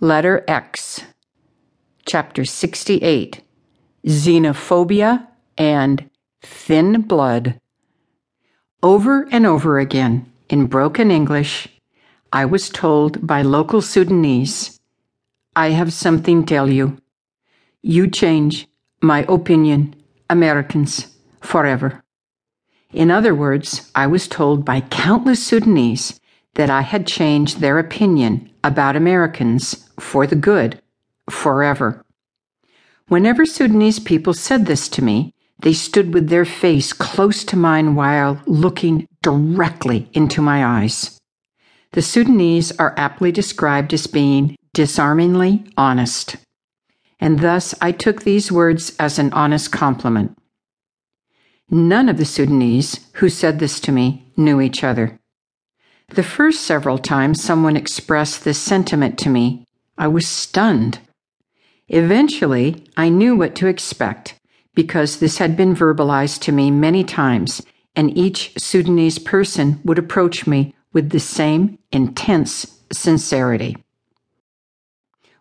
Letter X, Chapter 68 Xenophobia and Thin Blood. Over and over again, in broken English, I was told by local Sudanese, I have something to tell you. You change my opinion, Americans, forever. In other words, I was told by countless Sudanese that I had changed their opinion about Americans for the good forever. Whenever Sudanese people said this to me, they stood with their face close to mine while looking directly into my eyes. The Sudanese are aptly described as being disarmingly honest. And thus I took these words as an honest compliment. None of the Sudanese who said this to me knew each other. The first several times someone expressed this sentiment to me, I was stunned. Eventually, I knew what to expect because this had been verbalized to me many times, and each Sudanese person would approach me with the same intense sincerity.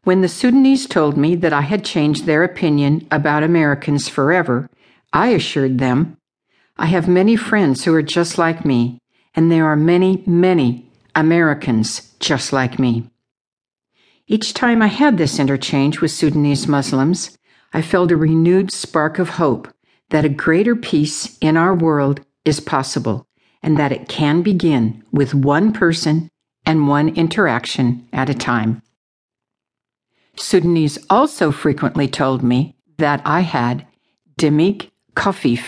When the Sudanese told me that I had changed their opinion about Americans forever, I assured them, I have many friends who are just like me, and there are many, many Americans just like me. Each time I had this interchange with Sudanese Muslims, I felt a renewed spark of hope that a greater peace in our world is possible and that it can begin with one person and one interaction at a time. Sudanese also frequently told me that I had demik kafif,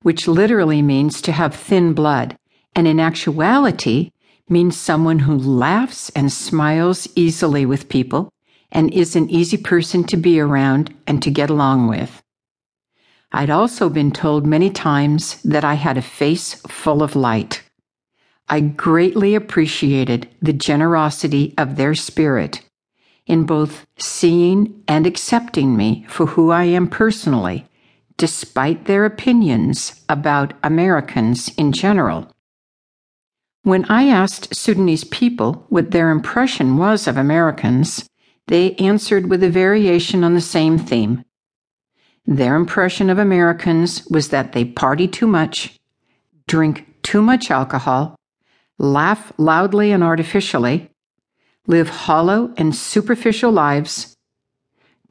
which literally means to have thin blood, and in actuality means someone who laughs and smiles easily with people and is an easy person to be around and to get along with. I'd also been told many times that I had a face full of light. I greatly appreciated the generosity of their spirit in both seeing and accepting me for who I am personally, despite their opinions about Americans in general. When I asked Sudanese people what their impression was of Americans, they answered with a variation on the same theme. Their impression of Americans was that they party too much, drink too much alcohol, laugh loudly and artificially, live hollow and superficial lives,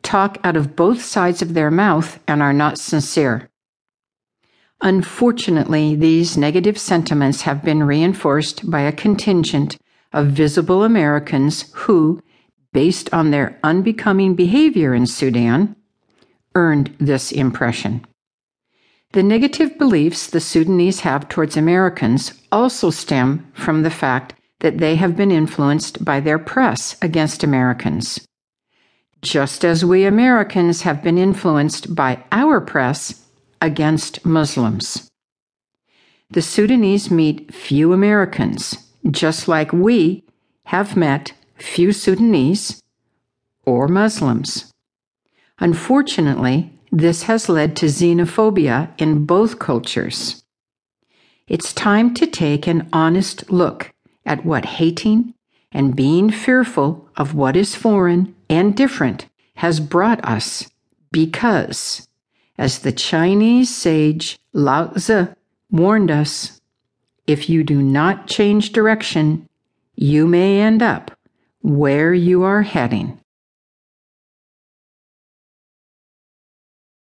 talk out of both sides of their mouth, and are not sincere. Unfortunately, these negative sentiments have been reinforced by a contingent of visible Americans who, based on their unbecoming behavior in Sudan, earned this impression. The negative beliefs the Sudanese have towards Americans also stem from the fact that they have been influenced by their press against Americans. Just as we Americans have been influenced by our press against Muslims. The Sudanese meet few Americans, just like we have met few Sudanese or Muslims. Unfortunately, this has led to xenophobia in both cultures. It's time to take an honest look at what hating and being fearful of what is foreign and different has brought us because as the Chinese sage Lao Tzu warned us, if you do not change direction, you may end up where you are heading.